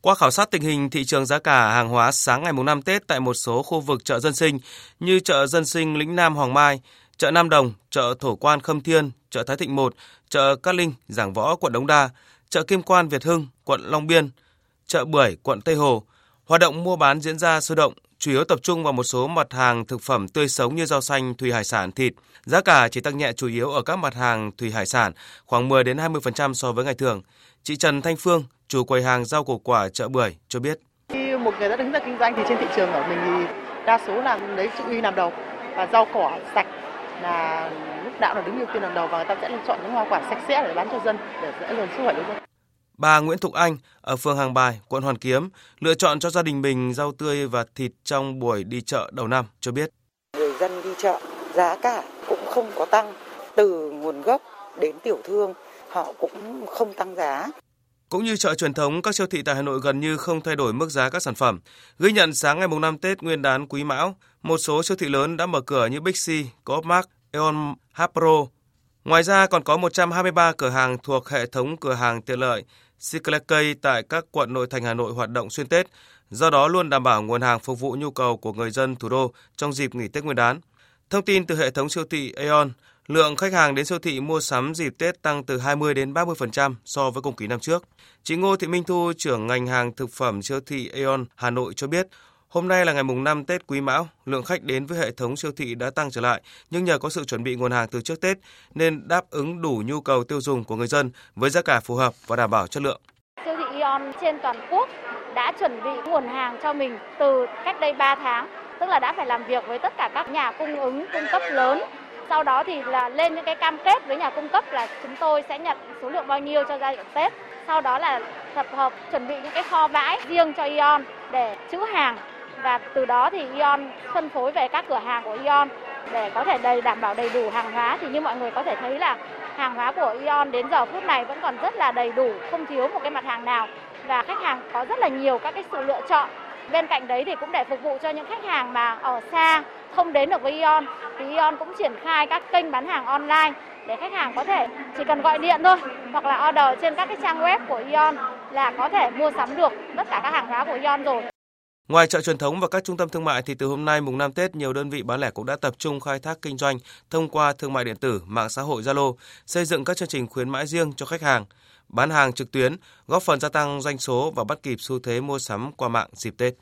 Qua khảo sát tình hình thị trường giá cả hàng hóa sáng ngày mùng 5 Tết tại một số khu vực chợ dân sinh như chợ dân sinh Lĩnh Nam Hoàng Mai, chợ Nam Đồng, chợ Thổ Quan Khâm Thiên, chợ Thái Thịnh 1, chợ Cát Linh, Giảng Võ, quận Đống Đa, chợ Kim Quan Việt Hưng, quận Long Biên, chợ Bưởi, quận Tây Hồ. Hoạt động mua bán diễn ra sôi động, chủ yếu tập trung vào một số mặt hàng thực phẩm tươi sống như rau xanh, thủy hải sản, thịt. Giá cả chỉ tăng nhẹ chủ yếu ở các mặt hàng thủy hải sản, khoảng 10 đến 20% so với ngày thường. Chị Trần Thanh Phương, chủ quầy hàng rau củ quả chợ Bưởi cho biết. Khi một người đã đứng ra kinh doanh thì trên thị trường ở mình thì đa số là lấy chữ uy làm đầu và rau cỏ sạch là lúc nào là đứng ưu tiên hàng đầu và người ta sẽ chọn những hoa quả sạch sẽ để bán cho dân để dễ dàng sức khỏe cho dân. Bà Nguyễn Thục Anh ở phường Hàng Bài, quận Hoàn Kiếm lựa chọn cho gia đình mình rau tươi và thịt trong buổi đi chợ đầu năm cho biết. Người dân đi chợ giá cả cũng không có tăng từ nguồn gốc đến tiểu thương họ cũng không tăng giá. Cũng như chợ truyền thống, các siêu thị tại Hà Nội gần như không thay đổi mức giá các sản phẩm. Ghi nhận sáng ngày mùng 5 Tết Nguyên đán Quý Mão, một số siêu thị lớn đã mở cửa như Big C, Coop Mart, Aeon Hapro. Ngoài ra còn có 123 cửa hàng thuộc hệ thống cửa hàng tiện lợi Cyclecay tại các quận nội thành Hà Nội hoạt động xuyên Tết, do đó luôn đảm bảo nguồn hàng phục vụ nhu cầu của người dân thủ đô trong dịp nghỉ Tết Nguyên đán. Thông tin từ hệ thống siêu thị Aeon, lượng khách hàng đến siêu thị mua sắm dịp Tết tăng từ 20 đến 30% so với cùng kỳ năm trước. Chị Ngô Thị Minh Thu, trưởng ngành hàng thực phẩm siêu thị Aeon Hà Nội cho biết, Hôm nay là ngày mùng 5 Tết Quý Mão, lượng khách đến với hệ thống siêu thị đã tăng trở lại, nhưng nhờ có sự chuẩn bị nguồn hàng từ trước Tết nên đáp ứng đủ nhu cầu tiêu dùng của người dân với giá cả phù hợp và đảm bảo chất lượng. Siêu thị Ion trên toàn quốc đã chuẩn bị nguồn hàng cho mình từ cách đây 3 tháng, tức là đã phải làm việc với tất cả các nhà cung ứng cung cấp lớn sau đó thì là lên những cái cam kết với nhà cung cấp là chúng tôi sẽ nhận số lượng bao nhiêu cho giai đoạn Tết. Sau đó là tập hợp chuẩn bị những cái kho bãi riêng cho Ion để trữ hàng và từ đó thì Ion phân phối về các cửa hàng của Ion để có thể đầy đảm bảo đầy đủ hàng hóa thì như mọi người có thể thấy là hàng hóa của Ion đến giờ phút này vẫn còn rất là đầy đủ, không thiếu một cái mặt hàng nào và khách hàng có rất là nhiều các cái sự lựa chọn. Bên cạnh đấy thì cũng để phục vụ cho những khách hàng mà ở xa không đến được với Ion thì Ion cũng triển khai các kênh bán hàng online để khách hàng có thể chỉ cần gọi điện thôi hoặc là order trên các cái trang web của Ion là có thể mua sắm được tất cả các hàng hóa của Ion rồi. Ngoài chợ truyền thống và các trung tâm thương mại thì từ hôm nay mùng 5 Tết, nhiều đơn vị bán lẻ cũng đã tập trung khai thác kinh doanh thông qua thương mại điện tử, mạng xã hội Zalo, xây dựng các chương trình khuyến mãi riêng cho khách hàng, bán hàng trực tuyến, góp phần gia tăng doanh số và bắt kịp xu thế mua sắm qua mạng dịp Tết.